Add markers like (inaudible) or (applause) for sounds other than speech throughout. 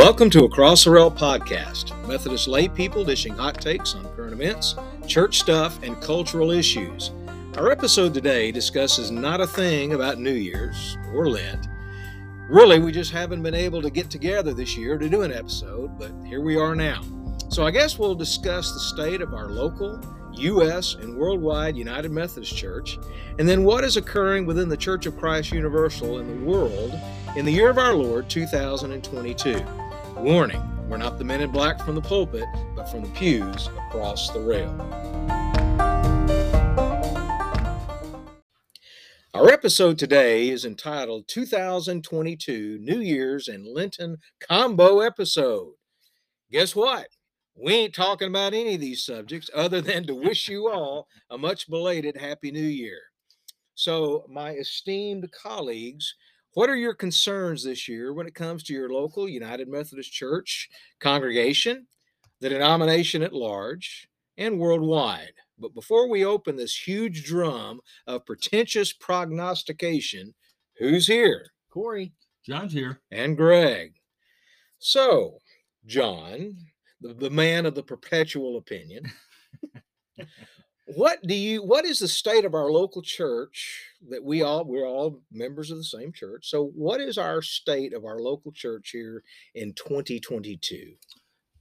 Welcome to Across the Rail podcast, Methodist lay people dishing hot takes on current events, church stuff, and cultural issues. Our episode today discusses not a thing about New Year's or Lent. Really, we just haven't been able to get together this year to do an episode, but here we are now. So I guess we'll discuss the state of our local, U.S., and worldwide United Methodist Church, and then what is occurring within the Church of Christ Universal in the world in the year of our Lord 2022. Warning, we're not the men in black from the pulpit, but from the pews across the rail. Our episode today is entitled 2022 New Year's and Lenten Combo Episode. Guess what? We ain't talking about any of these subjects other than to wish you all a much belated Happy New Year. So, my esteemed colleagues, what are your concerns this year when it comes to your local United Methodist Church congregation, the denomination at large, and worldwide? But before we open this huge drum of pretentious prognostication, who's here? Corey. John's here. And Greg. So, John, the, the man of the perpetual opinion, (laughs) what do you what is the state of our local church that we all we're all members of the same church so what is our state of our local church here in 2022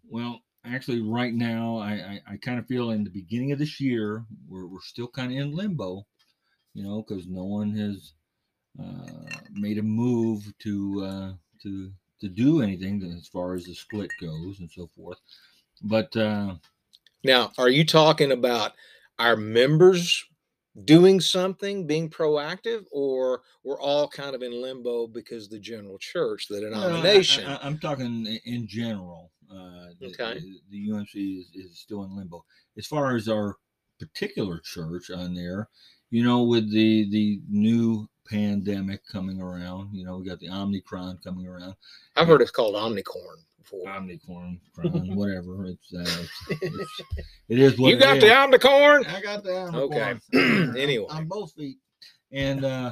well actually right now i i, I kind of feel in the beginning of this year we're, we're still kind of in limbo you know because no one has uh, made a move to uh, to to do anything as far as the split goes and so forth but uh, now are you talking about our members doing something, being proactive, or we're all kind of in limbo because the general church, the denomination. No, I, am talking in general. Uh, the, okay. The, the UMC is, is still in limbo. As far as our particular church on there, you know, with the the new pandemic coming around, you know, we got the Omicron coming around. I've heard it's called Omnicorn before. Omnicorn, (laughs) whatever. It's, uh, it's, it's (laughs) it is what you got is. the omnicorn. I got the omnicorn. (clears throat) Okay. anyway, on both feet, and uh,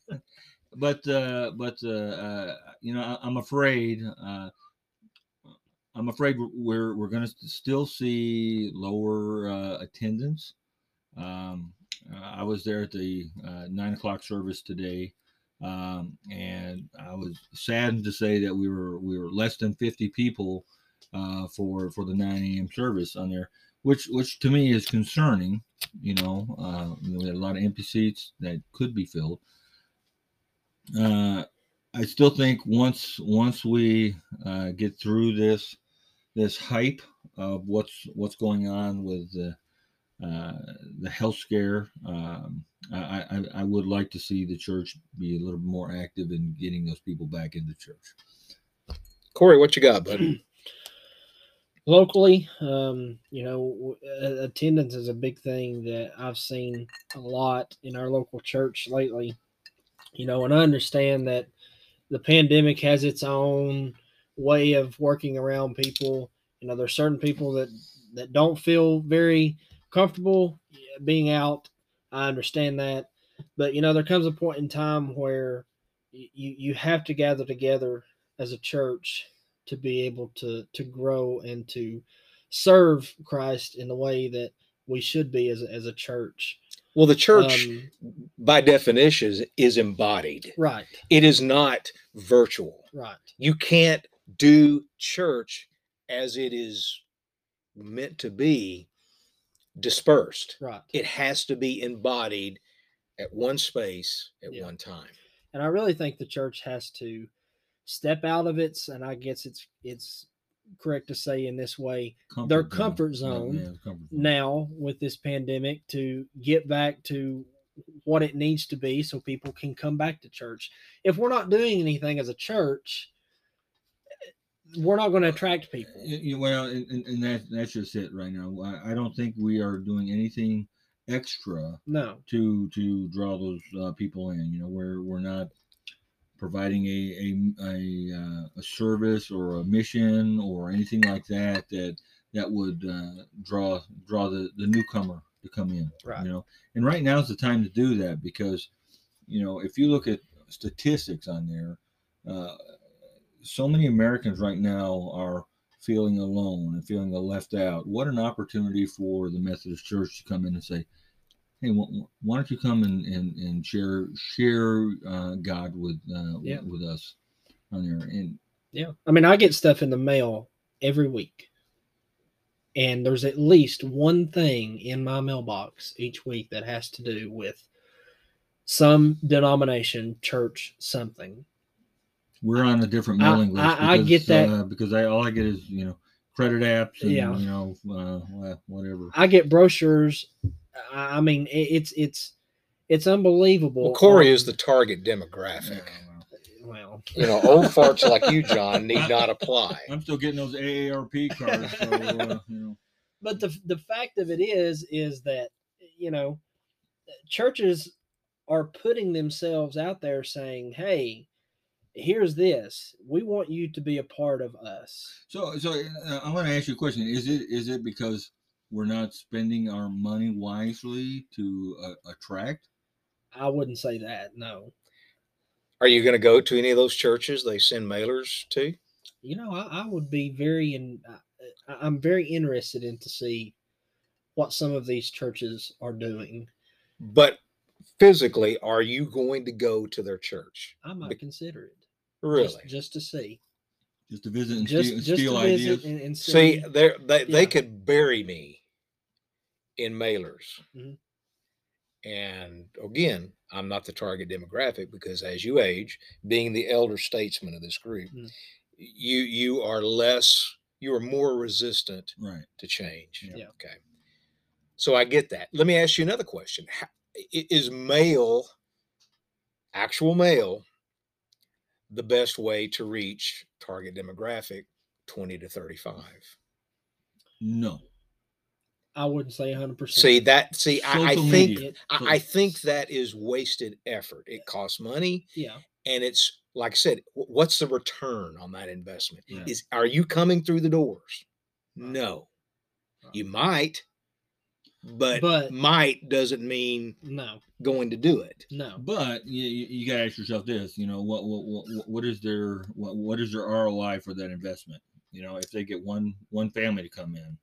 (laughs) but uh, but uh, uh, you know, I, am afraid. Uh, I'm afraid we're we're going to still see lower uh, attendance. Um, uh, I was there at the uh, nine o'clock service today, um, and I was saddened to say that we were we were less than 50 people uh, for for the 9 a.m. service on there, which which to me is concerning. You know, uh, we had a lot of empty seats that could be filled. Uh, I still think once once we uh, get through this this hype of what's what's going on with the uh, the health scare. Um, I, I, I, would like to see the church be a little more active in getting those people back into church. Corey, what you got, buddy? (clears throat) Locally, um, you know, attendance is a big thing that I've seen a lot in our local church lately. You know, and I understand that the pandemic has its own way of working around people. You know, there's certain people that that don't feel very comfortable being out. I understand that, but you know there comes a point in time where you you have to gather together as a church to be able to to grow and to serve Christ in the way that we should be as a, as a church. Well, the church, um, by definition, is embodied. Right. It is not virtual. Right. You can't do church as it is meant to be dispersed. Right. It has to be embodied at one space at yeah. one time. And I really think the church has to step out of its, and I guess it's it's correct to say in this way, comfort their comfort zone, yeah, comfort zone now with this pandemic to get back to what it needs to be so people can come back to church. If we're not doing anything as a church, we're not going to attract people. Well, and, and that that's just it right now. I, I, don't think we are doing anything extra. No. To to draw those uh, people in. You know, we're we're not providing a a a, uh, a, service or a mission or anything like that that that would uh, draw draw the the newcomer to come in. Right. You know, and right now is the time to do that because, you know, if you look at statistics on there. So many Americans right now are feeling alone and feeling left out. What an opportunity for the Methodist Church to come in and say, "Hey, wh- wh- why don't you come and and, and share share uh, God with uh, Yeah. with us on there?" And Yeah. I mean, I get stuff in the mail every week. And there's at least one thing in my mailbox each week that has to do with some denomination, church, something. We're on a different I- mailing list. I- I get that. uh, because I all I get is you know credit apps and Yeah. you know uh, whatever. I get brochures. I I mean, it's it's it's unbelievable. Well, Corey on- is the target demographic. Yeah, well. You know, old farts like you, John, (laughs) need not apply. I'm still getting those AARP cards. So, uh, you know. but the the fact of it is is that you know churches are putting themselves out there saying hey here's this we want you to be a part of us So, so uh, I'm going to ask you a question. Is it is it because we're not spending our money wisely to uh, attract? i wouldn't say that no Are you going to go to any of those churches they send mailers to? you know i, I would be very in I, i'm very interested in to see what some of these churches are doing But physically, are you going to go to their church? i might Be- consider it Really? just, just to see Just to visit and just steal, just steal to ideas? visit and, and see, See, they're, they they could bury me in mailers. Mhm. And again, I'm not the target demographic because as you age, being the elder statesman of this group, Mm. you you are less you are more resistant Right. to change. Yeah. Yeah. Okay. So I get that. Let me ask you another question. How, i- is mail, actual mail, the best way to reach target demographic 20 to 35? No. i wouldn't say 100% See that see I, I think. It- I, I think that is wasted effort. It costs money yeah and it's like I said, what's the return on that investment? Yeah. Is are you coming through the doors? Right. No. Right. You might, but, But- might doesn't mean no going to do it. no But you, you, you got to ask yourself this. You know what what what, what is their what, what is their ROI for that investment? You know, if they get one one family to come in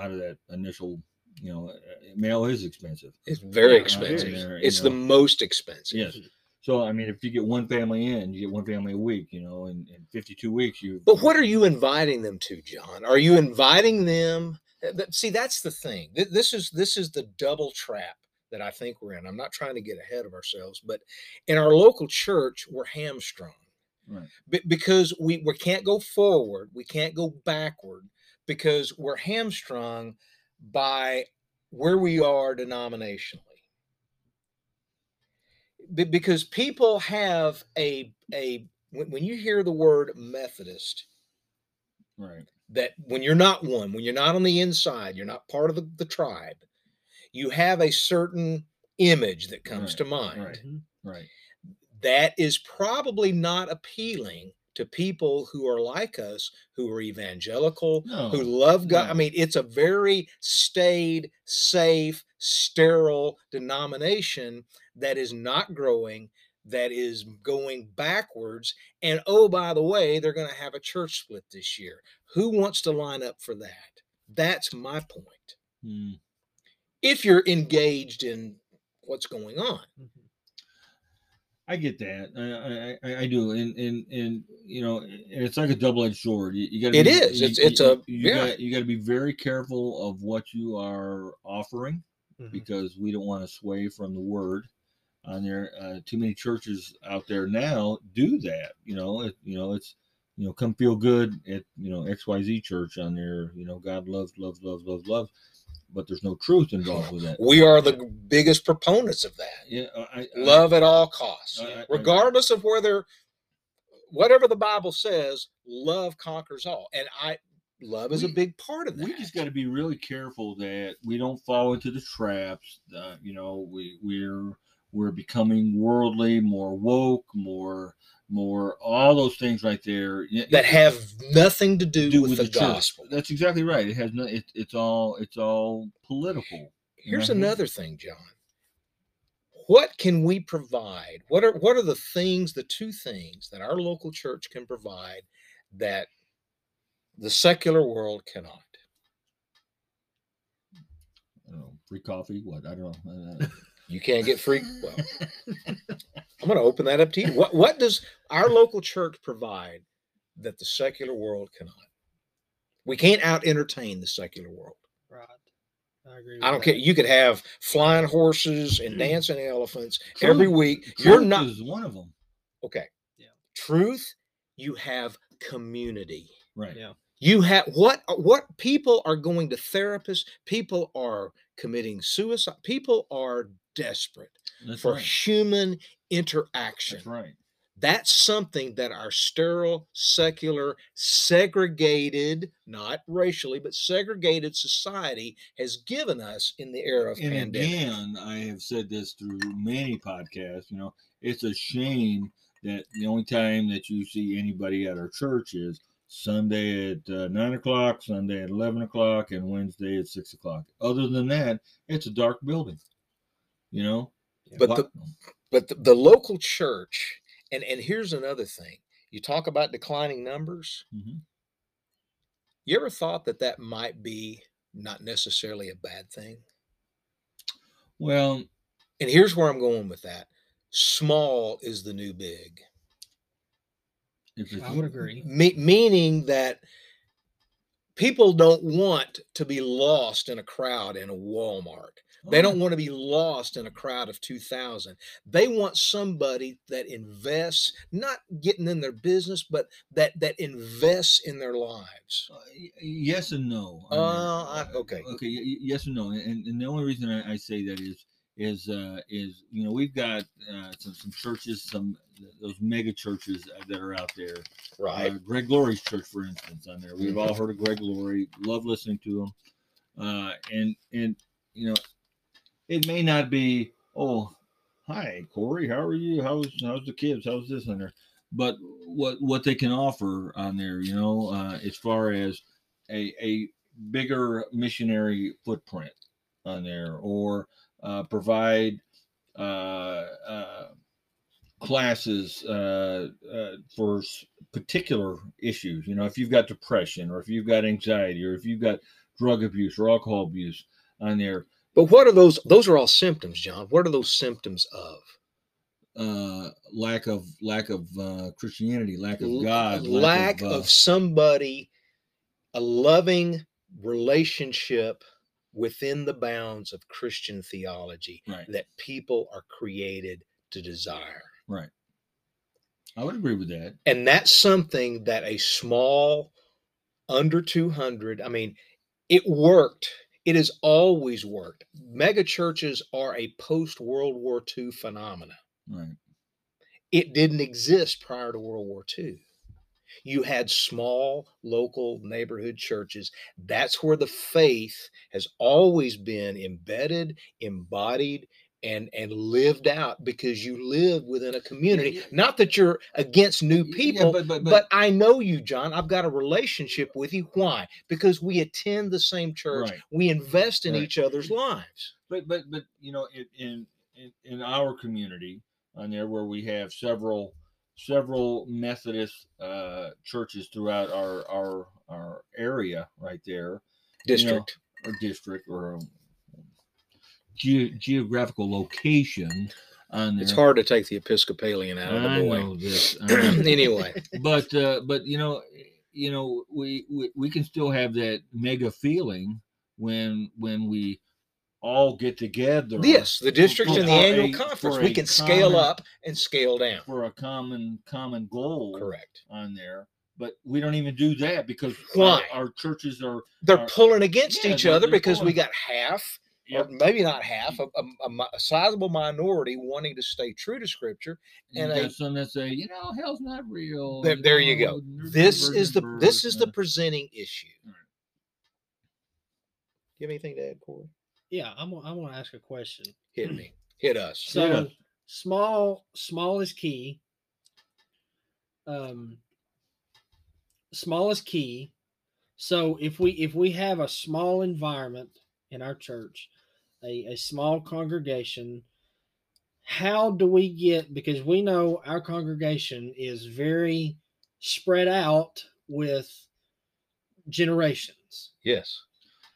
out of that initial, you know, uh, mail is expensive. It's very Yeah, expensive. there, you it's the most expensive. Yes. So I mean, if you get one family in, you get one family a week. You know, in, in 52 weeks, you. But what are you inviting them to, John? Are you inviting them? Uh, See, that's the thing. This is this is the double trap that I think we're in. I'm not trying to get ahead of ourselves, but in our local church, we're hamstrung Right. Be- because we we can't go forward, we can't go backward because we're hamstrung by where we are denominationally. Be- because people have a a when, when you hear the word Methodist, Right. That when you're not one, when you're not on the inside, you're not part of the, the tribe, you have a certain image that comes Right, to mind. right. Mhm. Right. That is probably not appealing to people who are like us, who are evangelical, No. who love God. I mean, it's a very staid, safe, sterile denomination that is not growing, that is going backwards. And oh, by the way, they're going to have a church split this year. Who wants to line up for that? That's my point. Hmm. If you're engaged in what's going on, Mhm. I get that. I, I, I- I do, and and and you know, and it's like a double-edged sword. You, you got It is. It's- it's a- you yeah. got you got to be very careful of what you are offering Mhm. because we don't want to sway from the word. On there, uh, too many churches out there now do that. You know, it, you know, it's you know, come feel good at you know X Y Z church on there. You know, God loves, loves, loves, loves, loves, but there's no truth involved with that. we are the biggest proponents of that. Yeah, I, I, love at all costs I- regardless of whether whatever the bible says love conquers all and i love is a big part of that we just got to be really careful that we don't fall into the traps. That, you know, we we're we're becoming worldly, more woke, more more all those things right there that have nothing to do, do with, the, church. gospel That's exactly right. It has no. It, it's all it's all political. here's another thing john what can we provide? What are what are the things, the two things that our local church can provide that the secular world cannot? I don't know, free coffee. What I don't know. You can't get free. Well, (laughs) I'm going to open that up to you. What what does our local church provide that the secular world cannot? We can't out entertain the secular world. Right. I agree. I don't care. You could have flying horses and mm. dancing elephants every Truth- week. You're truth not is one of them. okay. Yeah. Truth. You have community. Right. Yeah. You have what? What people are going to therapists? People are committing suicide. People are desperate That's for right. human interaction. That's right. That's something that our sterile, secular, segregated, not racially, but segregated society has given us in the era of pandemic. and pandemic. again, I have said this through many podcasts. You know, it's a shame that the only time that you see anybody at our church is Sunday at uh, nine o'clock, Sunday at eleven o'clock, and Wednesday at six o'clock. Other than that, it's a dark building. You know, But Why- the but the, the local church, and and here's another thing: you talk about declining numbers. Mhm. You ever thought that that might be not necessarily a bad thing? well, And here's where I'm going with that: small is the new big. I would agree. Me- meaning that people don't want to be lost in a crowd in a Walmart. They Oh, don't want to be lost in a crowd of 2,000. They want somebody that invests, not getting in their business, but that that invests in their lives. Uh, yes and no. on Uh, that. I- okay. Okay. y- y- Yes and no. And, and the only reason I, I say that is is uh, is you know we've got uh, some some churches, some those mega churches uh, that are out there. Right. Uh, Greg Laurie's church, for instance, on there. We've all heard of Greg Laurie. Love listening to him. Uh, and and you know, it may not be. Oh, hi Corey, how are you? How's how's the kids? How's this on there? But what what they can offer on there, you know, uh, as far as a a bigger missionary footprint on there, or uh, provide uh, uh, classes uh, uh, for particular issues. You know, if you've got depression, or if you've got anxiety, or if you've got drug abuse or alcohol abuse on there, But what are those? Those are all symptoms, John. What are those symptoms of? uh, lack of lack of uh, Christianity, lack of God, lack uh, of somebody, a loving relationship within the bounds of Christian theology right, that people are created to desire. right. I would agree with that. And that's something that a small, under 200, I mean, it worked. It has always worked. Mega churches are a post World War II phenomena. Right, It didn't exist prior to World War II. You had small local neighborhood churches. That's where the faith has always been embedded, embodied, and and lived out because you live within a community. yeah. Not that you're against new Y- yeah, people, but- but- but, but- I know you, John. I've got a relationship with you. Why? Because we attend the same church. Right. We invest in Right. each other's lives. but but but you know in in in, our community on there where we have several several methodist uh churches throughout our our our area right there you know, District. or district or ge- geographical location on It's hard to take the Episcopalian out of the I boy. know this (clears throat) know. anyway, but uh but you know you know we, we we can still have that mega feeling when when we all get together yes, the districts in the a- annual conference, we a can scale common- up and scale down. for a common common goal Correct. on there but we don't even do that because Why? our, our churches are They're Are- pulling against yeah, each other because we got half, or maybe not half, a, a, a a sizable minority wanting to stay true to Scripture. and and a- some that say you know hell's not real There, there you go. This is the virgin this birth, is the presenting issue. Right. You have anything to add, Corey? Yeah, I'm. gonna- I want to ask a question. Hit me. Hit us. (clears throat) So Yeah. small, small is key. Um, small is key. So if we if we have a small environment in our church, a, a small congregation, how do we get because we know our congregation is very spread out with generations. Yes.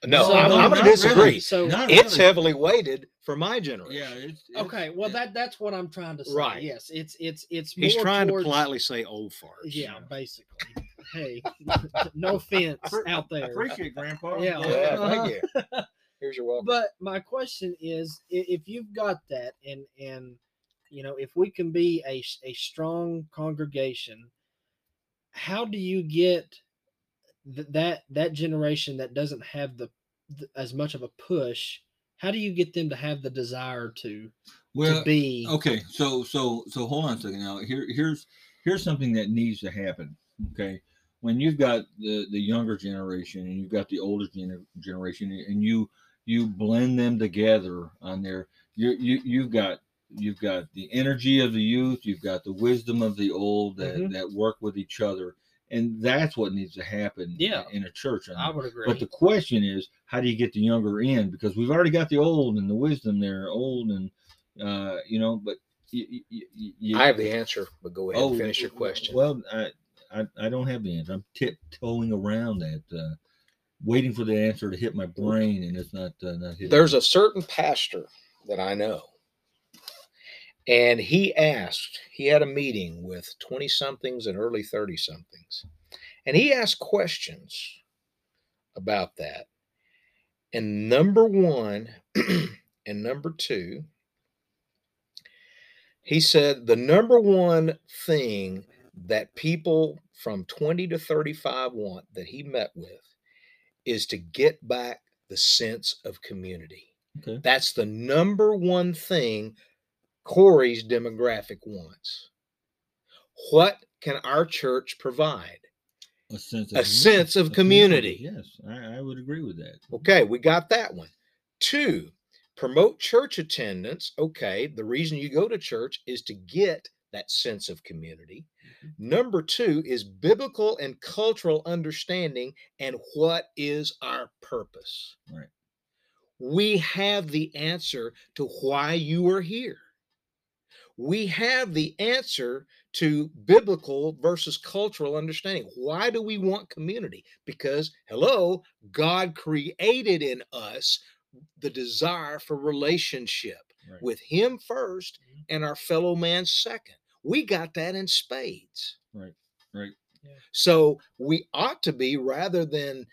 No, So- I'm, I'm going to disagree. really. So Not It's really. heavily weighted for my generation. Yeah. It's, it's- okay, well that that's what I'm trying to say. Right. Yes, it's it's it's He's trying towards- to politely say old farts. Yeah, basically. Hey, (laughs) no (laughs) offense out there. Appreciate Grandpa. Yeah. Yeah, Uh-huh. (laughs) thank you. Here's your welcome. But my question is, if you've got that, and and you know, if we can be a a strong congregation, how do you get th- that that generation that doesn't have the, th- as much of a push? How do you get them to have the desire to Well, to be? okay so so so hold on a second now here here's here's something that needs to happen okay when you've got the the younger generation and you've got the older gener- generation and you you blend them together on there you you you've got you've got the energy of the youth you've got the wisdom of the old that Mhm. that work with each other and that's what needs to happen Yeah. in a church on I would agree. But the question is, how do you get the younger in? Because we've already got the old and the wisdom there, old and uh, you know. But you, you, you, I have the answer, but go ahead and finish your question. Well, I, I I don't have the answer. I'm tiptoeing around that, uh, waiting for the answer to hit my brain, and it's not uh, not hitting. There's a certain pastor that I know, and he asked, he had a meeting with 20 somethings and early 30 somethings, and he asked questions about that. And number one (clears throat) and number two, he said the number one thing that people from 20 to 35 want that he met with is to get back the sense of community. okay. That's the number one thing Corey's demographic wants. What can our church provide? A sense A sense of community. Yes, I, I would agree with that. Okay, we got that one. Two, promote church attendance. Okay, the reason you go to church is to get that sense of community. Number two is biblical and cultural understanding and what is our purpose. Right. We have the answer to why you are here. We have the answer to biblical versus cultural understanding. Why do we want community? Because, hello, God created in us the desire for relationship Right. with Him first Mhm. and our fellow man second. We got that in spades. Right. Right. So we ought to be rather than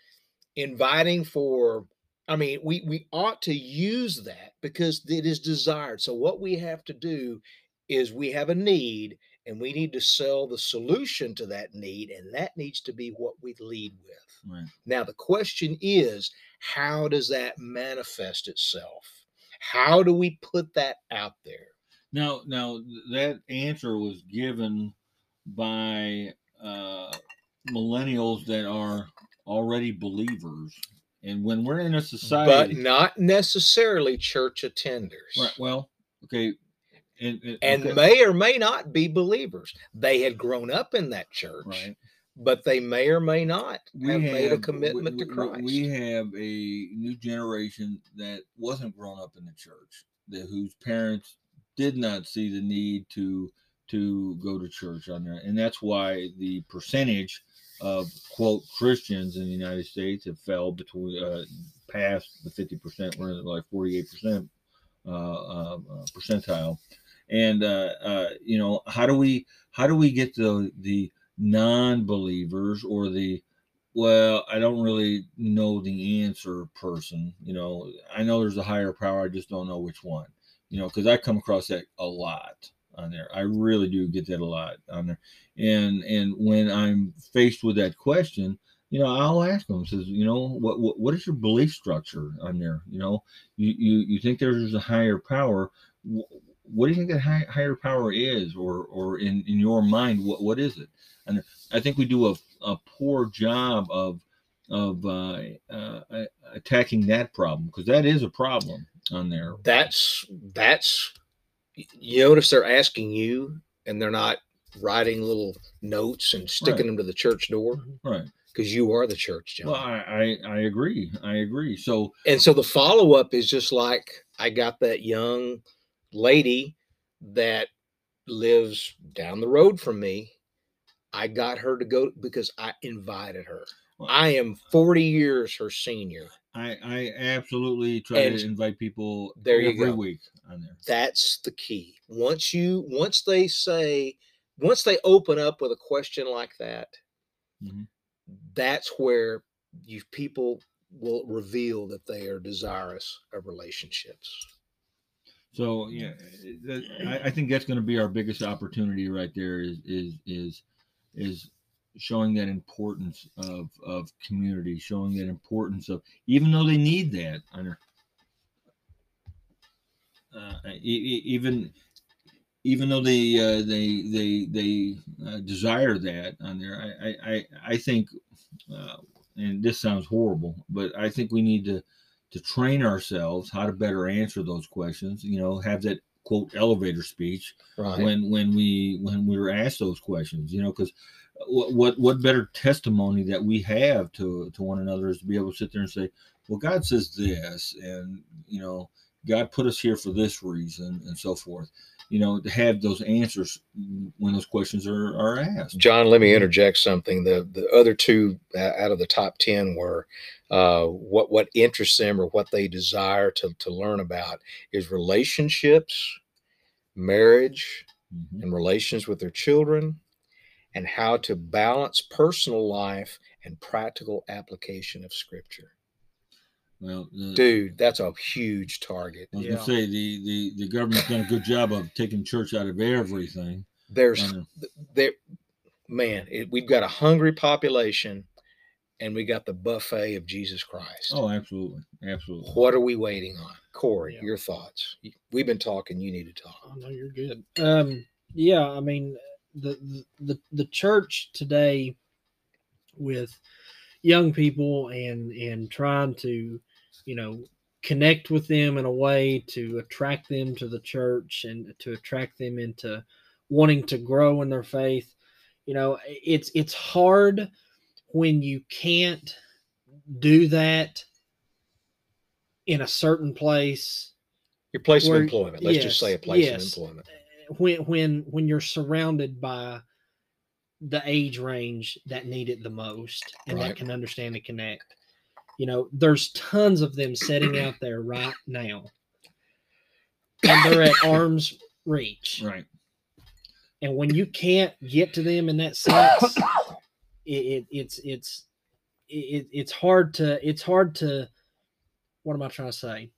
inviting for I mean, we we ought to use that because it is desired. So what we have to do is we have a need and we need to sell the solution to that need and that needs to be what we lead with. Right. Now the question is how does that manifest itself? How do we put that out there? Now, now that answer was given by uh, millennials that are already believers, and when we're in a society, But not necessarily church attenders. right, well, okay, and and, and okay, may or may not be believers. They had grown up in that church, right, but they may or may not have, made a commitment we- to Christ. We have a new generation that wasn't grown up in the church, that whose parents did not see the need to to go to church on there, and that's why the percentage of quote Christians in the United States have fell between uh, past the fifty percent, we're at like forty eight percent uh, uh, uh, percentile, and uh, you know how do we how do we get the the non-believers or the well i don't really know the answer person you know. I know there's a higher power i just don't know which one you know because i come across that a lot on there. I really do get that a lot on there. And and when i'm faced with that question you know i'll ask them says you know what what, what is your belief structure on there? You know you you, you think there's a higher power. What do you think that high, higher power is or or in in your mind what what is it? And i think we do a, a poor job of of uh, uh, attacking that problem because that is a problem on there that's that's you notice they're asking you and they're not writing little notes and sticking Right. them to the church door right because you are the church, John. well I, I i agree i agree so and so the follow up is just like I got that young lady that lives down the road from me. I got her to go because I invited her. Well, I am 40 years her senior. I, I absolutely try And to invite people there you every go. week on there. That's the key. Once you once they say once they open up with a question like that, Mhm. that's where you people will reveal that they are desirous of relationships. So yeah, eh, I, I think that's going to be our biggest opportunity right there. Is is is is showing that importance of of community, showing that importance of even though they need that. Uh, even even though they uh, they they they uh, desire that on there, I I I, I think, uh, and this sounds horrible, but I think we need to to train ourselves how to better answer those questions. You know, have that quote elevator speech Right. when when we when we were asked those questions. You know, because what, what what better testimony that we have to to one another is to be able to sit there and say, well, God says this, and you know, God put us here for this reason, and so forth. You know, to have those answers when those questions are are asked. John, let me interject something. The the other two out of the top ten were uh, what what interests them or what they desire to to learn about is relationships, marriage, Mhm. and relations with their children, and how to balance personal life and practical application of Scripture. Well, the, Dude, that's a huge target. I was Yeah. gonna say the, the the government's done a good job of taking church out of everything. There's Uh, there, man, it, we've got a hungry population, and we got the buffet of Jesus Christ. oh, absolutely, absolutely. What are we waiting on? Corey, Yeah. your thoughts. We've been talking. You need to talk. Oh no, you're good. Um, yeah, I mean the the the, the church today with young people and and trying to you know connect with them in a way to attract them to the church and to attract them into wanting to grow in their faith you know it's it's hard when you can't do that in a certain place Your place Where- of employment. Let's just say a place yes. of employment. when when when you're surrounded by the age range that need it the most and Right. that can understand and connect you know there's tons of them sitting out there right now. And they're at arm's reach. Right. and when you can't get to them in that sense it, it it's it's it, it's hard to it's hard to what am i trying to say?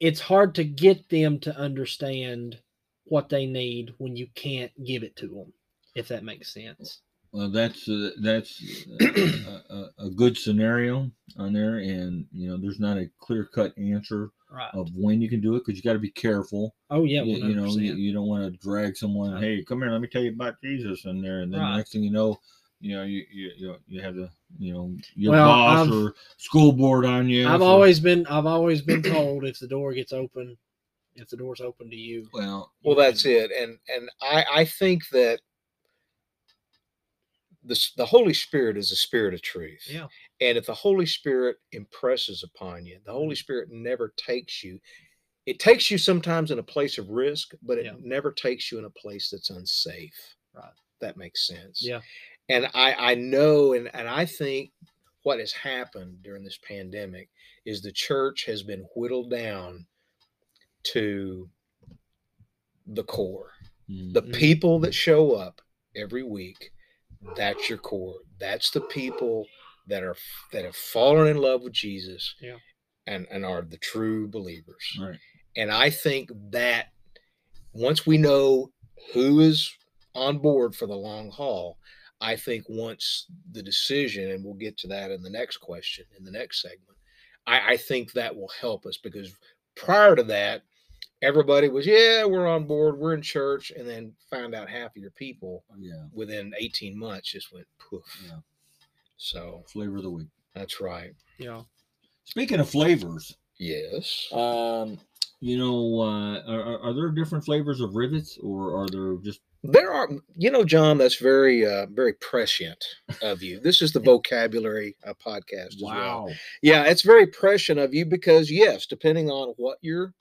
It's hard to get them to understand what they need when you can't give it to them if that makes sense Well, that's uh, that's (clears throat) uh, a, a, a good scenario on there, and you know, there's not a clear cut answer right of when you can do it because you got to be careful. oh yeah you, you know, you, you don't want to drag someone. Right. Hey, come here, let me tell you about Jesus in there, and then Right. the next thing you know, you know, you you you, you have the you know your Well, boss I've- or school board on you. i've for- always been i've always been told if the door gets open if the door's open to you well. Well, you that's can- it. And and I I think that the the Holy Spirit is a spirit of truth. yeah And if the Holy Spirit impresses upon you, the Mm-hmm. Holy Spirit never takes you. It takes you sometimes in a place of risk, but it Yeah. never takes you in a place that's unsafe. Right. That makes sense. yeah And I, I know and, and I think what has happened during this pandemic is the church has been whittled down to the core. mm, The people that show up every week, that's your core. That's the people that are that have fallen in love with Jesus Yeah. and, and are the true believers. right. And I think that once we know who is on board for the long haul, I think once the decision, and we'll get to that in the next question, in the next segment, I, I think that will help us because prior to that, everybody was, yeah, we're on board, we're in church, and then found out half of your people Yeah. within 18 months just went poof. Yeah. So Flavor of the week. that's right. yeah Speaking of flavors, Yes. um, you know, uh, are, are- are there different flavors of rivets, or are there just There are, you know, John, that's very, uh, very prescient of you. This is the (laughs) vocabulary uh, podcast as well. Yeah, it's very prescient of you because, yes, depending on what you're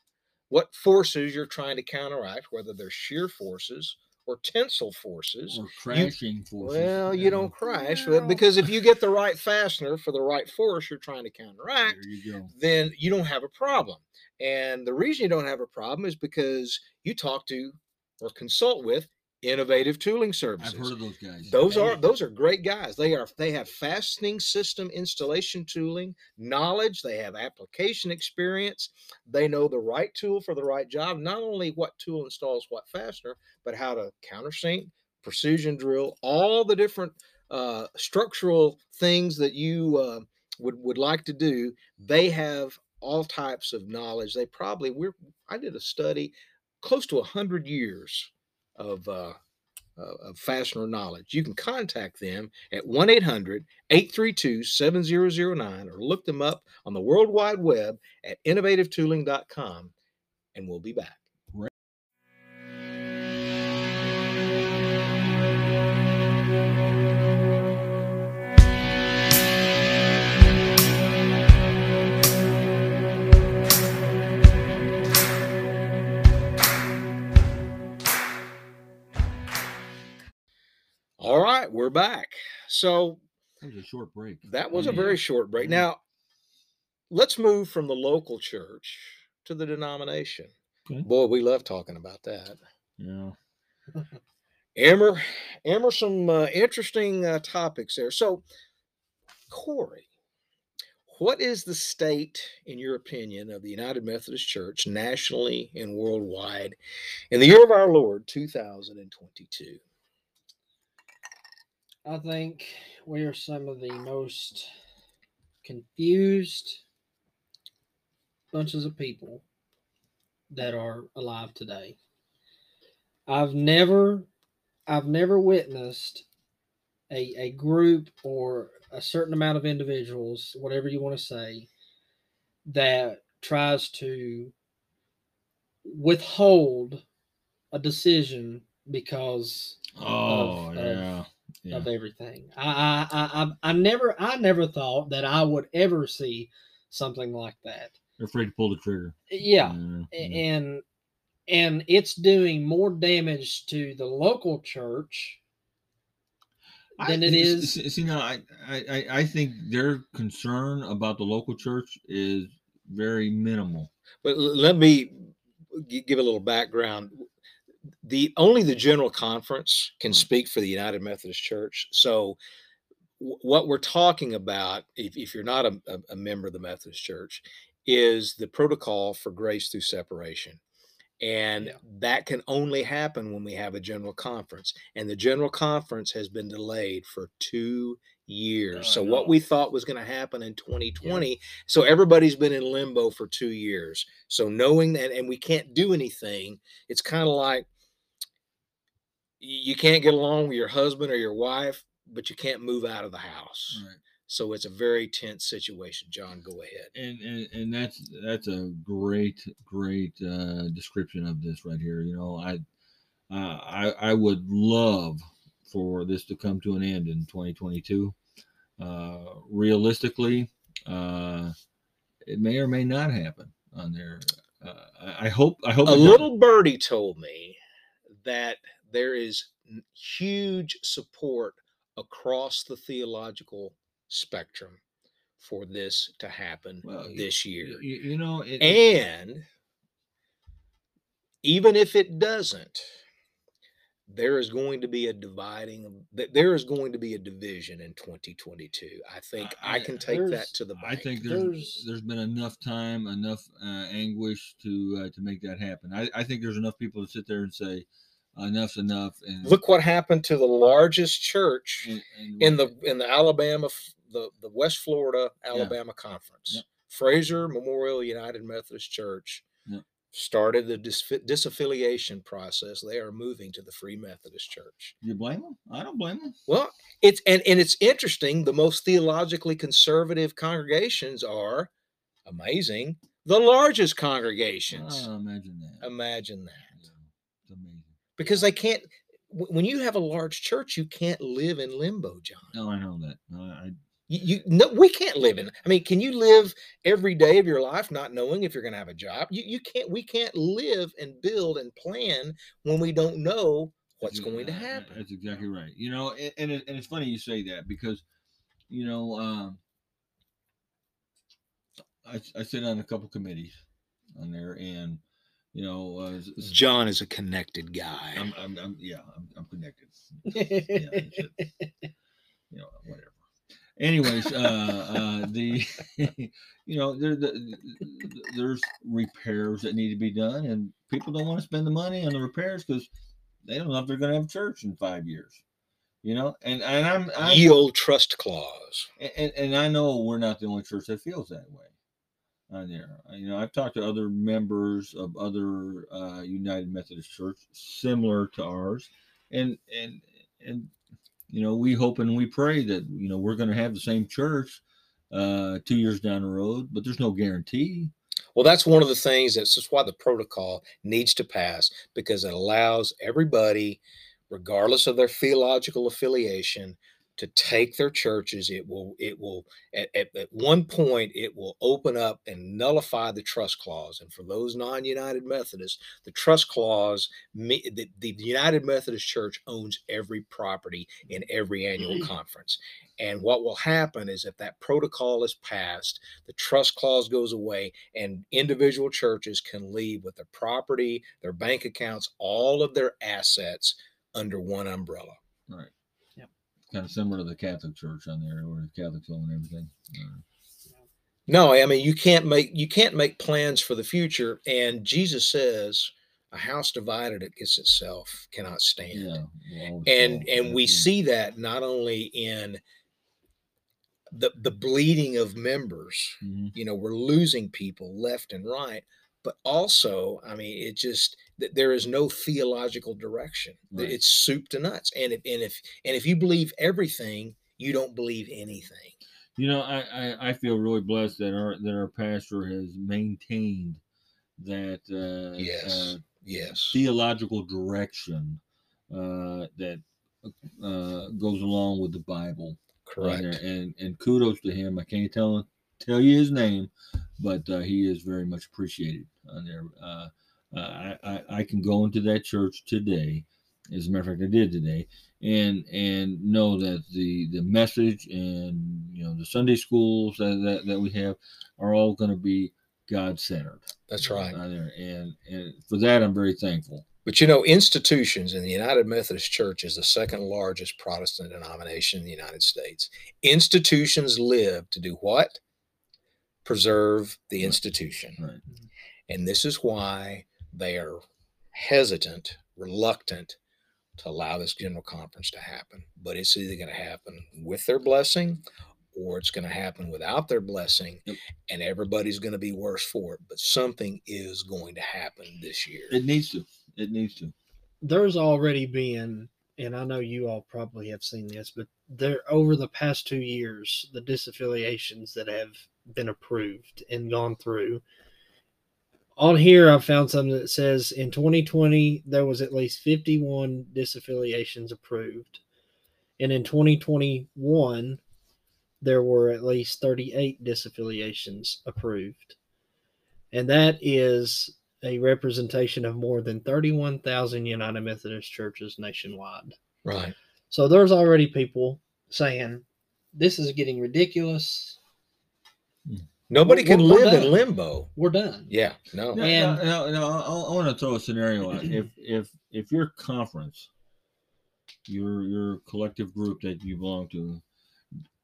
what forces you're trying to counteract, whether they're shear forces or tensile forces. Or crashing forces. Well, you don't crash but Well- because if you get the (laughs) right fastener for the right force you're trying to counteract, you then you don't have a problem. And the reason you don't have a problem is because you talk to or consult with innovative tooling services. I've heard of those guys. Those are those are great guys. They are they have fastening system installation tooling knowledge. They have application experience. They know the right tool for the right job. Not only what tool installs what fastener, but how to countersink, precision drill, all the different uh, structural things that you uh, would would like to do. They have all types of knowledge. They probably we're I did a study close to a hundred years of uh, uh, of fastener knowledge. You can contact them at 1 800 832 7009 or look them up on the World Wide Web at innovativetooling.com. And we'll be back. All right, we're back. So That was a short break. that was a very short break. Yeah. Now, let's move from the local church to the denomination. Okay. Boy, we love talking about that. Yeah. (laughs) Emmer, Emmer, some uh, interesting uh, topics there. So, Corey, what is the state, in your opinion, of the United Methodist Church nationally and worldwide in the year of our Lord 2022? I think we are some of the most confused bunches of people that are alive today. I've never I've never witnessed a, a group or a certain amount of individuals, whatever you want to say, that tries to withhold a decision because Oh of- yeah. Yeah. of everything. I, I I I I never I never thought that I would ever see something like that. They're afraid to pull the trigger. Yeah, Yeah, and and it's doing more damage to the local church than it I- s- is. See now, I, I I- I think their concern about the local church is very minimal. But let me give a little background. The only the general conference can Mm. speak for the United Methodist Church. So, wh- what we're talking about, if, if you're not a, a- a member of the Methodist Church, is the protocol for grace through separation. And Yeah. that can only happen when we have a general conference. And the general conference has been delayed for two years. I so, what we thought was going to happen in 2020 so everybody's been in limbo for two years. So knowing that, and we can't do anything, it's kind of like you can't get along with your husband or your wife, but you can't move out of the house. Right. So it's a very tense situation. John, go ahead. And, and and that's that's a great great uh, description of this right here. You know, I uh, I I would love for this to come to an end in 2022. Uh, realistically, uh, it may or may not happen on there. Uh, I, hope I hope A it doesn't. little birdie told me that there is huge support across the theological spectrum for this to happen Well, this year. You, you know, it, And even if it doesn't, there is going to be a dividing, of- there is going to be a division in 2022. I think I- I, I- can take that to the I think there's There's- there's been enough time, enough uh, anguish to uh, to make that happen. I, I think there's enough people to sit there and say, enough's enough. And Look what happened to the largest church and, and in the in the Alabama, the the West Florida Alabama Conference. Yep. Frazer Memorial United Methodist Church Yep. Started the dis- disaffiliation process. They are moving to the Free Methodist Church. you blame them? I don't blame them. Well, it's and and it's interesting. The most theologically conservative congregations are amazing. The largest congregations. Oh, imagine that. Imagine that, Yeah, it's amazing. because they can't. wh- When you have a large church, you can't live in limbo, John. No, I know that. No, I You, you no, we can't live in. I mean, can you live every day of your life not knowing if you're going to have a job? You you can't. We can't live and build and plan when we don't know what's going to happen. That's exactly right. You know, and and, it, and it's funny you say that because, you know, um, I I sit on a couple committees on there, and you know, uh, s- s- John is a connected guy. I'm, I'm, I'm yeah, I'm, I'm connected. (laughs) Yeah, it's you know, whatever. Anyways, uh, uh, the (laughs) you know there the, there's repairs that need to be done, and people don't want to spend the money on the repairs because they don't know if they're going to have church in five years. You know, and and I'm, I'm Yield trust clause. and, and I know we're not the only church that feels that way on there. You know, I've talked to other members of other uh, United Methodist Church similar to ours, and and and you know, we hope and we pray that you know we're going to have the same church uh, two years down the road, but there's no guarantee. Well, that's one of the things. That's just why the protocol needs to pass because it allows everybody, regardless of their theological affiliation, to take their churches. It will. It will. At, at, at one point, it will open up and nullify the trust clause. And for those non-United Methodists, the trust clause, me- the, the United Methodist Church owns every property in every annual mm-hmm. conference. And what will happen is if that protocol is passed, the trust clause goes away, and individual churches can leave with their property, their bank accounts, all of their assets under one umbrella. Right. Kind of similar to the Catholic Church on there, where the Catholics own everything. Uh, No, I mean you can't make you can't make plans for the future. And Jesus says, "A house divided against itself cannot stand." yeah. we'll and fall. and we see that not only in the the bleeding of members Mhm. you know we're losing people left and right but also i mean it just th- there is no theological direction Right. it's soup to nuts and if and if and if you believe everything you don't believe anything You know, I, I, I feel really blessed that our that our pastor has maintained that uh, yes uh, yes theological direction uh, that uh, goes along with the Bible. correct And and kudos to him. I can't tell tell you his name, but uh, he is very much appreciated on there. Uh, I, I I can go into that church today. As a matter of fact, I did today, and and know that the the message and you know the Sunday schools that that, that we have are all going to be God centered. that's right on there, and and for that I'm very thankful. But you know, institutions in the United Methodist Church is the second largest Protestant denomination in the United States. Institutions live to do what? Preserve the Right. institution. Right. And this is why they are hesitant, reluctant to allow this general conference to happen. But it's either going to happen with their blessing or it's going to happen without their blessing, Yep. and everybody's going to be worse for it. But something is going to happen this year. It needs to. It needs to. there's already been, and I know you all probably have seen this, but there over the past two years, the disaffiliations that have been approved and gone through. On here, I found something that says in 2020 there was at least 51 disaffiliations approved, and in 2021 there were at least 38 disaffiliations approved, and that is a representation of more than 31,000 United Methodist churches nationwide. Right. So there's already people saying this is getting ridiculous. Nobody We're- can we're live in limbo. We're done. Yeah, no. No, And- no, no, no, I, I want to throw a scenario out. (clears throat) If if if your conference, your your collective group that you belong to,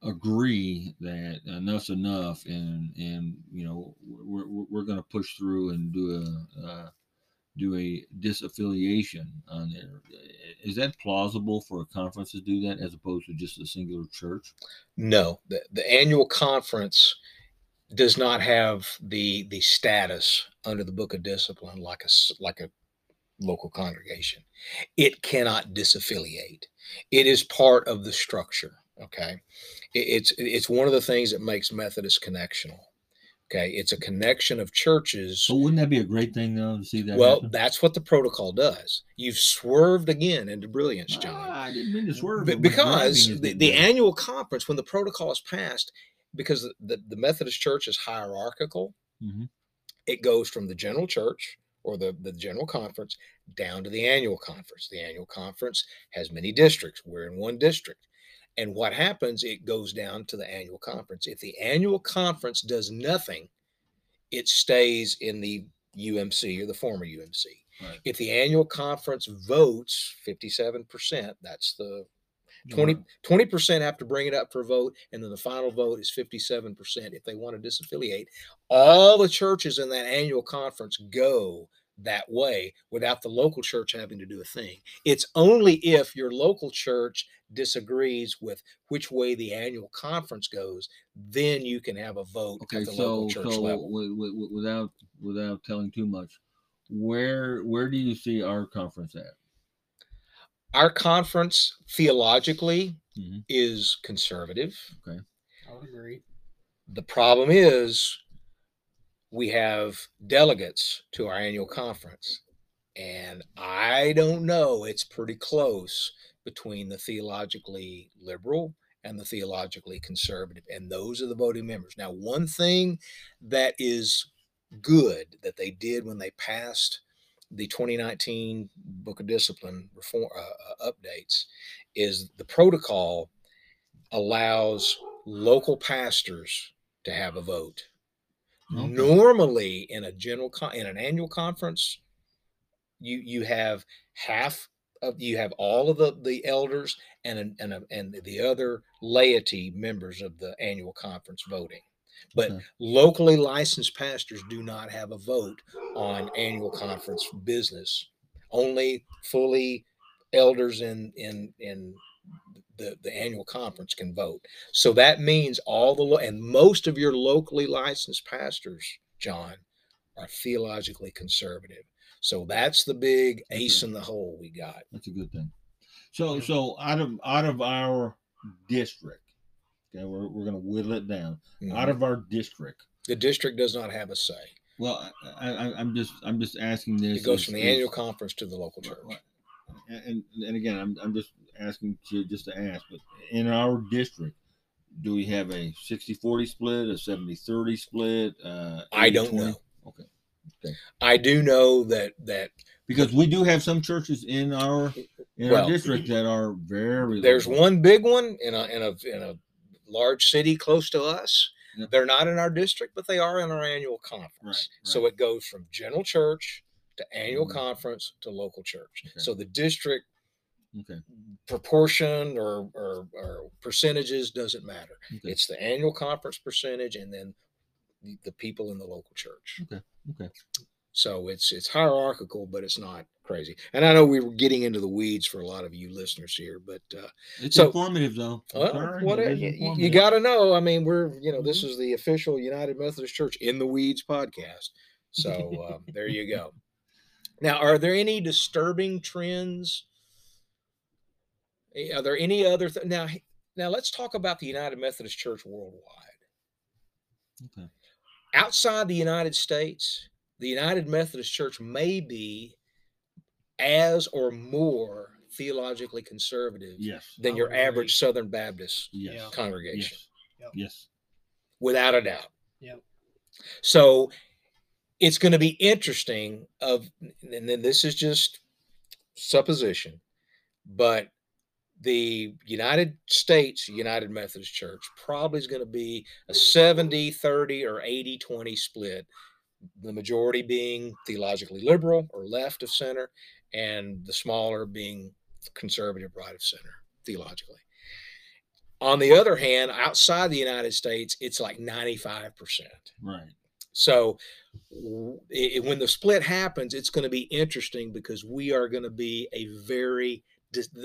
agree that enough's enough, and and you know we're we're, we're going to push through and do a uh, do a disaffiliation on there. Is that plausible for a conference to do that as opposed to just a singular church? No, the, the annual conference does not have the the status under the Book of Discipline like a like a local congregation. It cannot disaffiliate. It is part of the structure. Okay, It- it's it's one of the things that makes Methodist connectional. Okay, it's a connection of churches. But wouldn't that be a great thing though to see that? Well, happen? that's what the protocol does. You've swerved again into brilliance, John. Ah, I didn't mean to swerve. Because the, the annual conference, when the protocol is passed, because the, the, Methodist Church is hierarchical, Mhm. it goes from the general church or the, the general conference down to the annual conference. The annual conference has many districts. We're in one district. And what happens, it goes down to the annual conference. If the annual conference does nothing, it stays in the UMC or the former UMC. Right. If the annual conference votes 57%, that's the 20 percent have to bring it up for a vote, and then the final vote is fifty-seven percent if they want to disaffiliate. All the churches in that annual conference go that way without the local church having to do a thing. It's only if your local church disagrees with which way the annual conference goes, then you can have a vote Okay, at the so local church so level. wi- wi- without without telling too much, where where do you see our conference at? Our conference theologically Mhm. is conservative. Okay. I would agree. The problem is we have delegates to our annual conference. And I don't know, it's pretty close between the theologically liberal and the theologically conservative. And those are the voting members. Now, one thing that is good that they did when they passed the 2019 Book of Discipline reform uh, uh, updates is the protocol allows local pastors to have a vote. Okay. Normally, in a general con- in an annual conference, you you have half of you have all of the the elders and an- and a- and the other laity members of the annual conference voting. But Okay. locally licensed pastors do not have a vote on annual conference business. Only fully elders in in in the, the annual conference can vote. So that means all the and most of your locally licensed pastors, John, are theologically conservative. So that's the big ace in the hole we got. That's a good thing. So so out of out of our district, okay, we're we're gonna whittle it down. Out Mhm. of our district. the district does not have a say. Well, I, I, I'm just I'm just asking this. It goes is- from the is- annual conference to the local church. Right, right. And, and and again, I'm I'm just asking you just to ask, but in our district, do we have a 60-40 split, a 70-30 split? Uh, I don't 80-20? know. Okay. okay. I do know that that Because we do have some churches in our in Well, our district that are very. there's liberal. one big one in a in a in a large city close to us. Yep. They're not in our district, but they are in our annual conference. So right. it goes from general church to annual Mhm. conference to local church. Okay. So the district Okay. proportion or, or or percentages doesn't matter. Okay. It's the annual conference percentage and then the, the people in the local church. Okay. Okay. So it's it's hierarchical, but it's not crazy. And I know we were getting into the weeds for a lot of you listeners here, but uh, It's So- informative though. Well, what it is you, got to know. I mean, we're you know this Mhm. is the official United Methodist Church in the Weeds podcast. So um, there you go. Now, are there any disturbing trends? Eh, Are there any other th- now? Now let's talk about the United Methodist Church worldwide. Okay. Outside the United States, the United Methodist Church may be as or more theologically conservative Yes. than your agree. average Southern Baptist Yes. Congregation, Yes. Yep. Yes. without a doubt. Yep. So it's going to be interesting of and then this is just supposition, but the United States United Methodist Church probably is going to be a 70 30 or 80 20 split, the majority being theologically liberal or left of center, and the smaller being conservative right of center theologically. On the other hand, outside the United States, it's like 95%. Right. So w- i- when the split happens, it's going to be interesting because we are going to be a very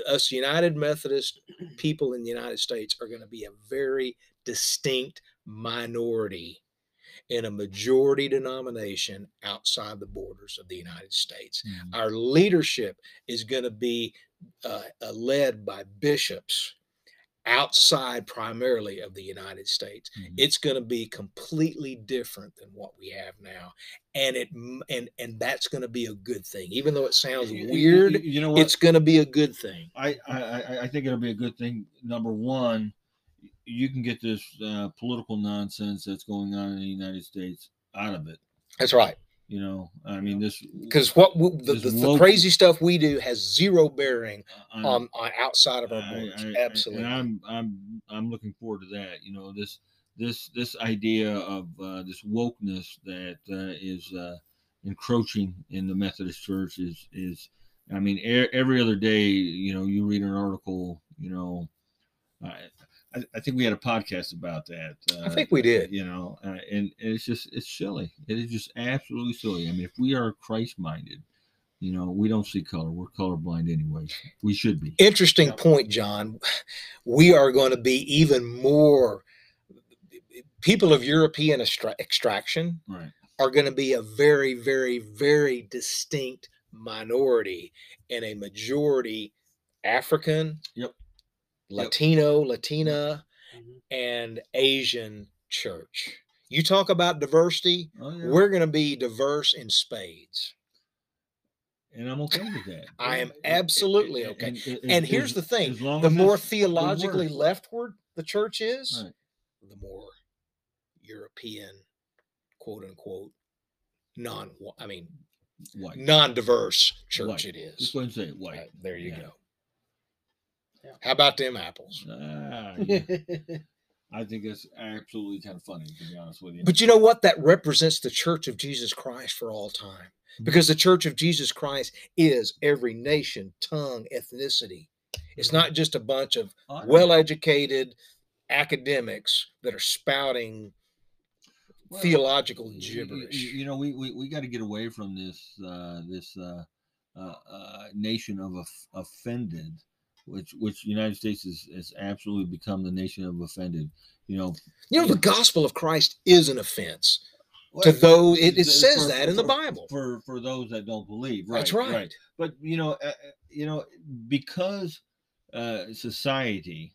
us United Methodist people in the United States are going to be a very distinct minority in a majority denomination outside the borders of the United States. Mhm. Our leadership is going to be uh, uh, led by bishops outside primarily of the United States. Mhm. It's going to be completely different than what we have now, and it and and that's going to be a good thing. Even though it sounds weird, You, you know what? it's going to be a good thing. I, I, I- I think it'll be a good thing. Number one, you can get this uh, political nonsense that's going on in the United States out of it. That's right. You know, I mean, this Because what we, the, the, the crazy stuff we do has zero bearing on, on, on outside of our I- borders. I- I- Absolutely. and I'm I'm I'm looking forward to that. You know, this this this idea of uh, this wokeness that uh, is uh, encroaching in the Methodist Church is is. I mean, every other day, you know, you read an article. You know, I, I, I think we had a podcast about that. Uh, I think we did. You know, uh, and, and it's just it's silly. It is just absolutely silly. I mean, if we are Christ minded, you know, we don't see color. We're colorblind anyway. We should be. Interesting Yeah. point, John. We are going to be even more people of European extra- extraction Right. are going to be a very, very, very distinct minority and a majority African, Yep. Latino, Latina, Mhm. and Asian church. You talk about diversity, Oh, yeah. we're going to be diverse in spades. and I'm okay with that. (laughs) I am absolutely okay. and- and- And here's the thing the more theologically worse. leftward the church is, Right. the more European, quote unquote, non I mean white. non diverse church White. it is. Just go ahead and say white. There you Yeah. go. Yeah. How about them apples? Ah, (laughs) yeah. I think it's absolutely kind of funny to be honest with you. But you know what? That represents the church of Jesus Christ for all time. Mm-hmm. Because the church of Jesus Christ is every nation, tongue, ethnicity. It's not just a bunch of well educated academics that are spouting well, theological gibberish. You, know, we, we, we got to get away from this uh, this uh, uh, uh, nation of off- offended, which which United States has, has absolutely become the nation of offended. You know, You know, the gospel of Christ is an offense to Well, those. It, it says for- that in the Bible. for for those that don't believe. Right, That's right. But you know, uh, uh, you know, because uh, society,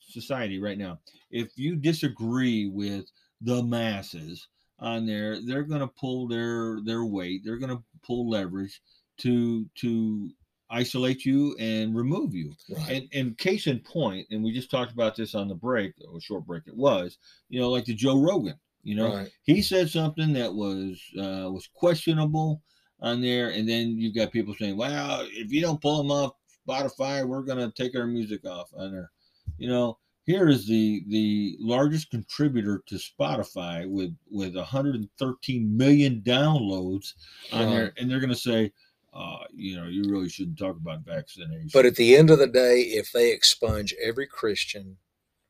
society right now, if you disagree with the masses on there, they're going to pull their their weight. They're going to pull leverage to to isolate you and remove you. Right. And and case in point, and we just talked about this on the break, or short break it was, you know, like the Joe Rogan. You know, right. he said something that was uh, was questionable on there, and then you've got people saying, "Well, if you don't pull them off Spotify, we're gonna take our music off on there." You know, here is the the largest contributor to Spotify with with 113 million downloads on there, and they're gonna say, uh, "You know, you really shouldn't talk about vaccination." But at the end of the day, if they expunge every Christian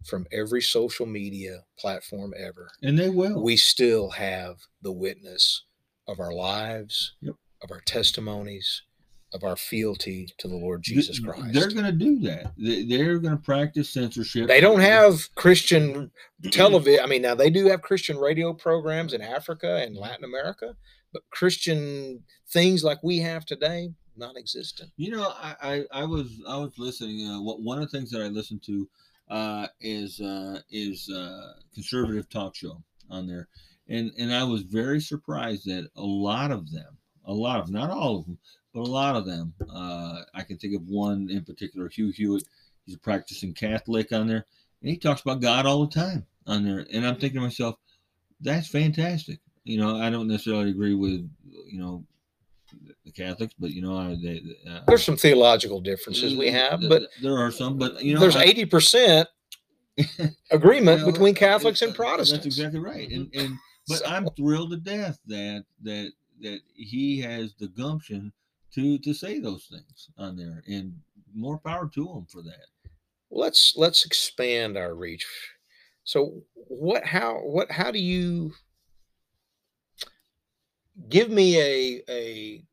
from every social media platform ever, and they will. we still have the witness of our lives, Yep. of our testimonies, of our fealty to the Lord Jesus Christ. They're going to do that. They, they're going to practice censorship. They don't have Christian television. I mean, now they do have Christian radio programs in Africa and Latin America, but Christian things like we have today, non-existent. You know, I, I, I was I was listening. Uh, one of the things that I listened to uh, is uh, is uh, conservative talk show on there, and and I was very surprised that a lot of them, a lot of not all of them, but a lot of them. Uh, I can think of one in particular, Hugh Hewitt. He's a practicing Catholic on there, and he talks about God all the time on there. And I'm thinking to myself, that's fantastic. You know, I don't necessarily agree with you know the Catholics, but you know, I, they, uh, There's some theological differences we have, but there are some. But you know, there's eighty percent (laughs) agreement you know, between Catholics uh, and Protestants. That's exactly right. And and but So- I'm thrilled to death that that that he has the gumption to to say those things on there, and more power to him for that. let's let's expand our reach. So what how what how do you give me a a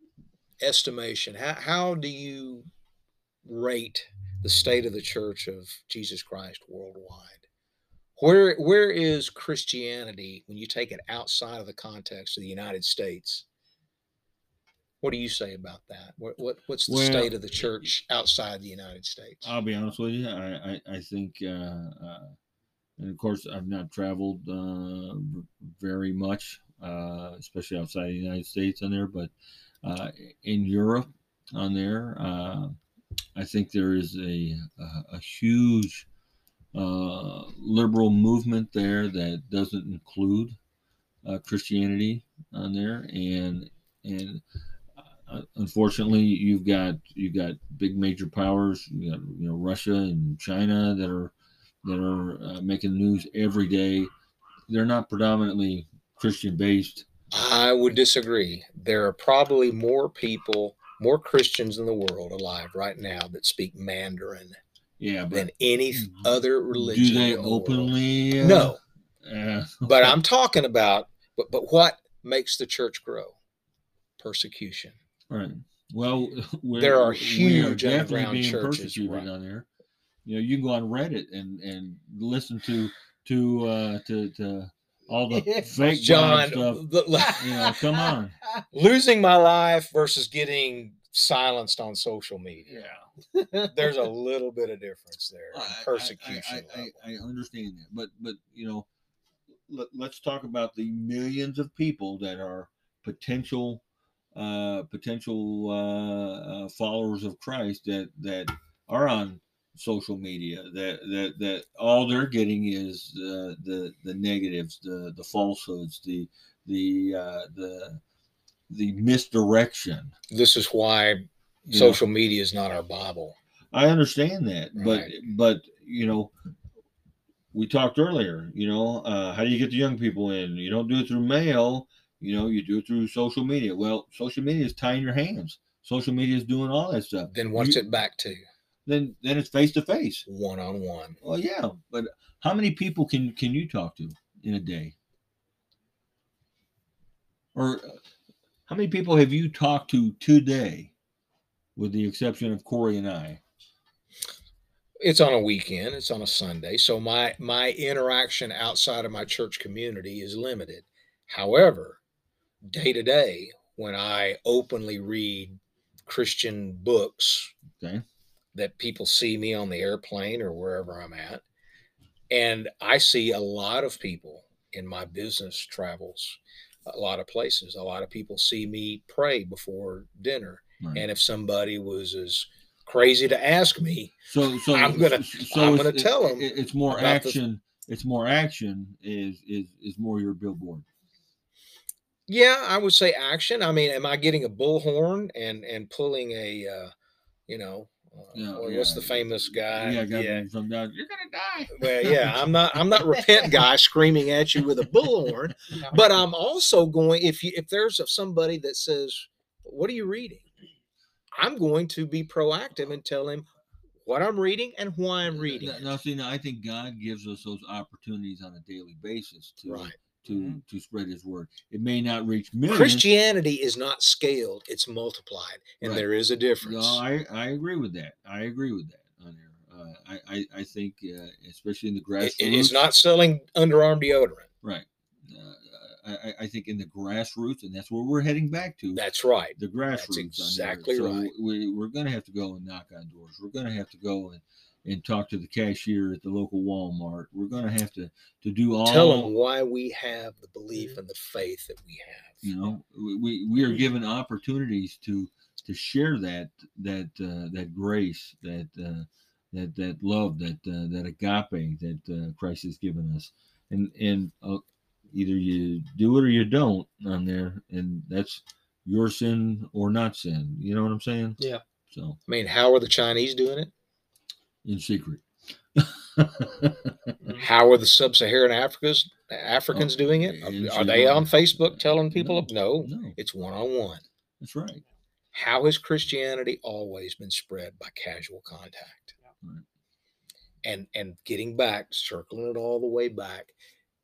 estimation? How how do you rate the state of the church of Jesus Christ worldwide? Where where is Christianity when you take it outside of the context of the United States What do you say about that? What, what what's the Well, state of the church outside the United States? I'll be honest with you. I I, I think, uh, uh, and of course, I've not traveled uh, very much, uh, especially outside the United States on there. But uh, in Europe, on there, uh, I think there is a a, a huge uh, liberal movement there that doesn't include uh, Christianity on there, and and uh, unfortunately, you've got you've got big major powers, you got you know Russia and China that are that are making news every day. They're not predominantly Christian based. I would disagree. There are probably more people, more Christians in the world alive right now that speak Mandarin Yeah, but than any other religion. do they the openly? Uh, No, Uh, but I'm (laughs) talking about. But but what makes the church grow? Persecution. right. Well, (laughs) There are we huge definitely underground being churches, persecuted right. on there. You know, you can go on Reddit and and listen to to uh, to to all the (laughs) fake John, stuff. the- (laughs) You know, come on. (laughs) losing my life versus getting silenced on social media. Yeah. There's a little bit of difference there. I- I- persecution. I, I, level. I, I understand that, but but you know, let, let's talk about the millions of people that are potential uh, potential uh, uh, followers of Christ that that are on social media that that that all they're getting is uh, the the negatives, the the falsehoods, the the uh, the the misdirection. this is why you know. social media is not our Bible. I understand that, but Right. but you know, we talked earlier. You know, uh, how do you get the young people in? You don't do it through mail. You know, you do it through social media. Well, social media is tying your hands. Social media is doing all that stuff. Then what's You- it back to? Then then it's face to face. One on one. Well, yeah, but how many people can can you talk to in a day? Or uh, how many people have you talked to today, with the exception of Corey and I? It's on a weekend. It's on a Sunday. So my my interaction outside of my church community is limited. However, day to day, when I openly read Christian books Okay. That people see me on the airplane or wherever I'm at. And I see a lot of people in my business travels, a lot of places. A lot of people see me pray before dinner. Right. And if somebody was as crazy to ask me, So, so I'm gonna- so I'm gonna tell 'em it- it's more action. It's more action. Is is is more your billboard? yeah, I would say action. I mean, am I getting a bullhorn and and pulling a, uh, you know, uh, Yeah, well, what's the famous guy? yeah, got from down. You're gonna die. Well, yeah, I'm not. I'm not repent (laughs) guy screaming at you with a bullhorn. but I'm also going if you if there's somebody that says, "What are you reading?" I'm going to be proactive and tell him what I'm reading and why I'm reading. Now, now, see, now I think God gives us those opportunities on a daily basis to Right. To Mhm. to spread His word. It may not reach millions. Christianity is not scaled; it's multiplied, and Right. there is a difference. No, I, I agree with that. I agree with that on there. Uh, I, I I think uh, especially in the grassroots. It- it is not selling underarm deodorant. right. Uh, I, I- I think in the grassroots, and that's where we're heading back to. That's right. the grassroots. on there. exactly so right. We, we're going to have to go and knock on doors. We're going to have to go and, and talk to the cashier at the local Walmart. We're going to have to to do all. Tell them why we have the belief and the faith that we have. You know, we, we, are given opportunities to to share that that uh, that grace, that uh, that that love, that uh, that agape that uh, Christ has given us, and and uh, either you do it or you don't on there, and that's your sin or not sin. You know what I'm saying? Yeah. So I mean, how are the Chinese doing it? In secret. (laughs) How are the sub-Saharan Africans Africans doing it? Are, are they on Facebook telling people? No, no, it's one-on-one. that's right. How has Christianity always been spread by casual contact? Right. And and getting back, circling it all the way back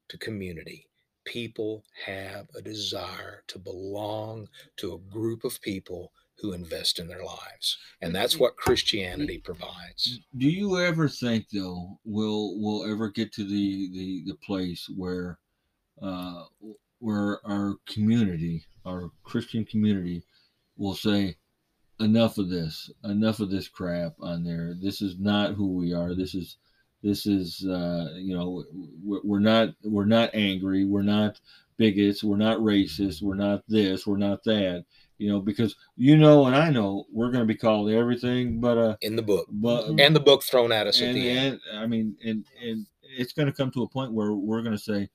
to community. People have a desire to belong to a group of people who invest in their lives. And that's what Christianity provides. Do you ever think though we'll we'll ever get to the the, the place where uh where our community, our Christian community will say, enough of this, enough of this crap on there. This is not who we are. This is this is uh, you know we're, we're not we're not angry. We're not bigots. We're not racist. We're not this. We're not that. You know because you know and I know we're going to be called everything but uh in the book but and the book thrown at us at and, the end. and I mean, and and it's going to come to a point where we're going to say,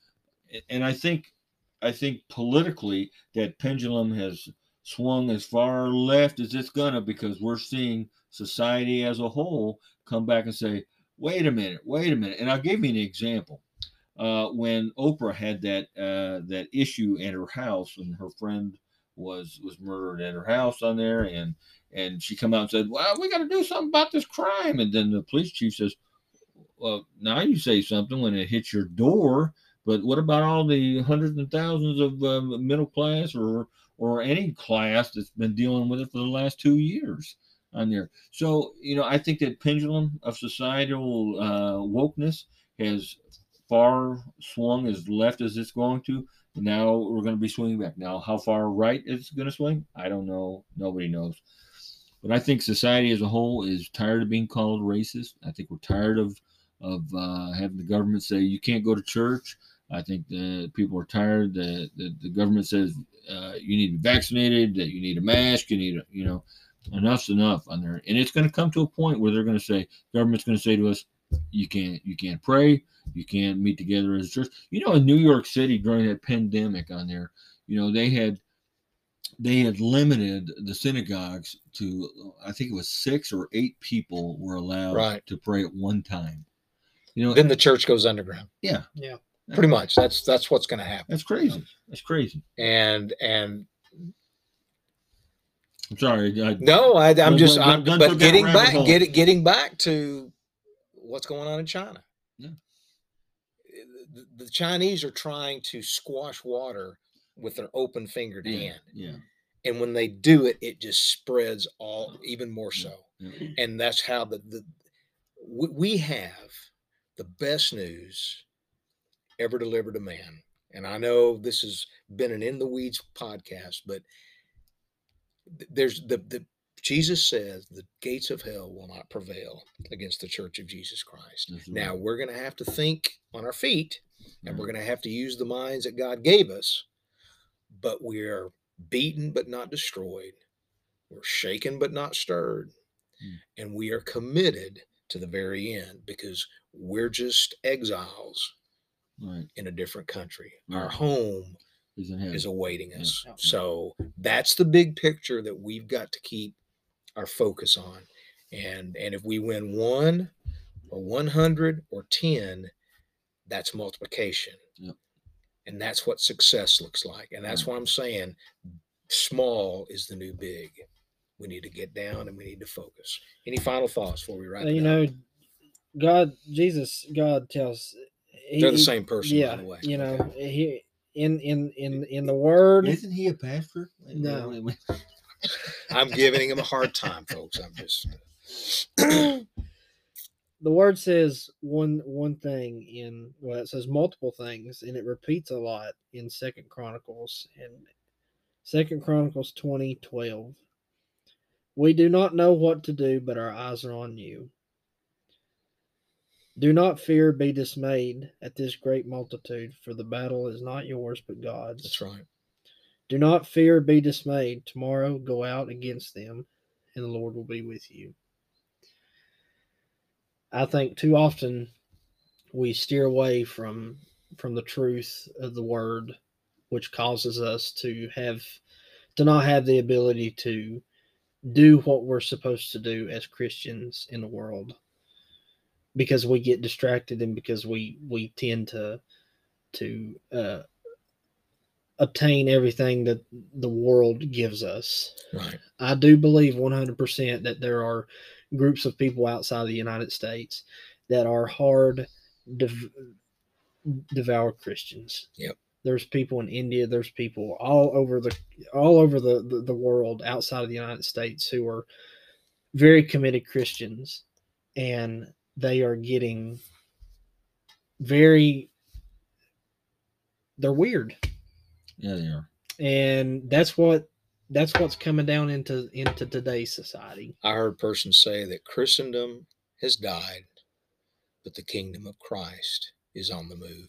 and I think, I think politically that pendulum has swung as far left as it's gonna because we're seeing society as a whole come back and say, wait a minute, wait a minute, and I'll give you an example. Uh, when Oprah had that uh, that issue at her house, and her friend was was murdered at her house on there, and and she come out and said, "Well, we got to do something about this crime." And then the police chief says, "Well, now you say something when it hits your door, but what about all the hundreds and thousands of uh, middle class or or any class that's been dealing with it for the last two years on there?" So you know, I think that pendulum of societal uh, wokeness has far swung as left as it's going to. Now we're going to be swinging back. Now, how far right it's going to swing, I don't know. Nobody knows. But I think society as a whole is tired of being called racist. I think we're tired of of uh, having the government say you can't go to church. I think that people are tired that, that the government says uh, you need to be vaccinated, that you need a mask, you need, a, you know, enough's enough on there. And it's going to come to a point where they're going to say, government's going to say to us, you can't, you can't pray, you can't meet together as a church. You know, in New York City during that pandemic on there, you know, they had they had limited the synagogues to I think it was six or eight people were allowed Right. to pray at one time. You know, Then the church goes underground. yeah, yeah Pretty much. That's that's what's going to happen. that's crazy. That's crazy. And and I'm sorry. I, no, I, I'm just. I'm, but getting back, get, getting back to what's going on in China. Yeah. The, the Chinese are trying to squash water with their open fingered yeah, hand, yeah, and when they do it, it just spreads all even more so. yeah. and that's how the, the we, we have the best news ever delivered to man and i know this has been an in the weeds podcast but there's the, the jesus says the gates of hell will not prevail against the church of jesus christ That's now we're going to have to think on our feet and we're going to have to use the minds that god gave us but we're beaten but not destroyed we're shaken but not stirred Mm. and we are committed to the very end because we're just exiles right. in a different country. Our home He's in heaven. is awaiting us. Yeah. So that's the big picture that we've got to keep our focus on. And and if we win one or 100 or 10, that's multiplication. Yep. And that's what success looks like. And that's mm. Right. what I'm saying small is the new big. We need to get down and we need to focus. Any final thoughts before we wrap it you up? know, God, Jesus, God tells. he- They're the same person, Yeah, by the way. you know, Okay. he in in in in the Word. Isn't he a pastor? Wait, wait, No. I'm giving him a hard time, folks. I'm just the word says one one thing in well it says multiple things and it repeats a lot in second chronicles and second chronicles 20 12 we do not know what to do but our eyes are on you do not fear be dismayed at this great multitude for the battle is not yours but god's that's right. Do not fear be dismayed. Tomorrow go out against them and the lord will be with you. I think too often we steer away from from the truth of the word, which causes us to have to not have the ability to do what we're supposed to do as Christians in the world. Because we get distracted and because we we tend to to uh, obtain everything that the world gives us. Right. I do believe 100% that there are groups of people outside of the United States that are hard dev- devour Christians. Yep. There's people in India, there's people all over the all over the, the, the world outside of the United States who are very committed Christians and they are getting very they're weird Yeah, they are. and that's what that's what's coming down into into today's society. I heard a person say that Christendom has died, but the kingdom of Christ is on the move.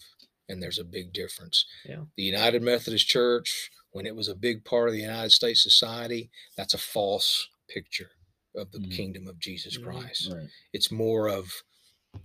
And there's a big difference. Yeah. The United Methodist Church, when it was a big part of the United States society, that's a false picture of the Mhm. kingdom of Jesus Mhm. Christ. Right. It's more of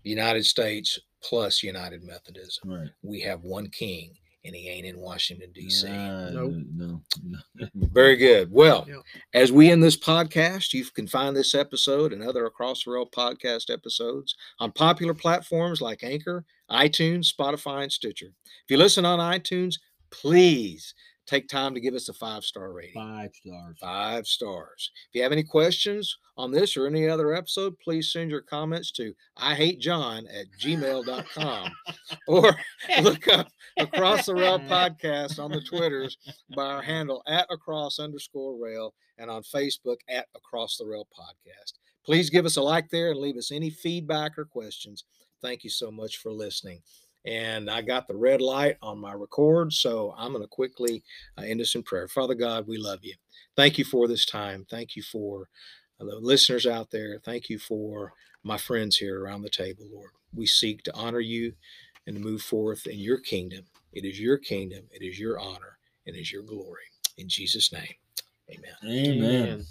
the United States plus United Methodism. Right. We have one king, and he ain't in Washington, D.C. Uh, Nope. No. no. (laughs) Very good. Well, Yep. as we end this podcast, you can find this episode and other Across the Rail podcast episodes on popular platforms like Anchor, iTunes, Spotify, and Stitcher. If you listen on iTunes, please take time to give us a five star rating. Five stars. Five stars. If you have any questions on this or any other episode, please send your comments to I hate John at gmail.com (laughs) or look up Across the Rail (laughs) podcast on the Twitters by our handle at across underscore rail and on Facebook at Across the Rail podcast. Please give us a like there and leave us any feedback or questions. Thank you so much for listening. And I got the red light on my record, so I'm going to quickly uh, end us in prayer. Father God, we love you. Thank you for this time. Thank you for uh, the listeners out there. Thank you for my friends here around the table, Lord. We seek to honor you and to move forth in your kingdom. It is your kingdom, it is your honor, and it is your glory. In Jesus' name, amen. Amen. Amen.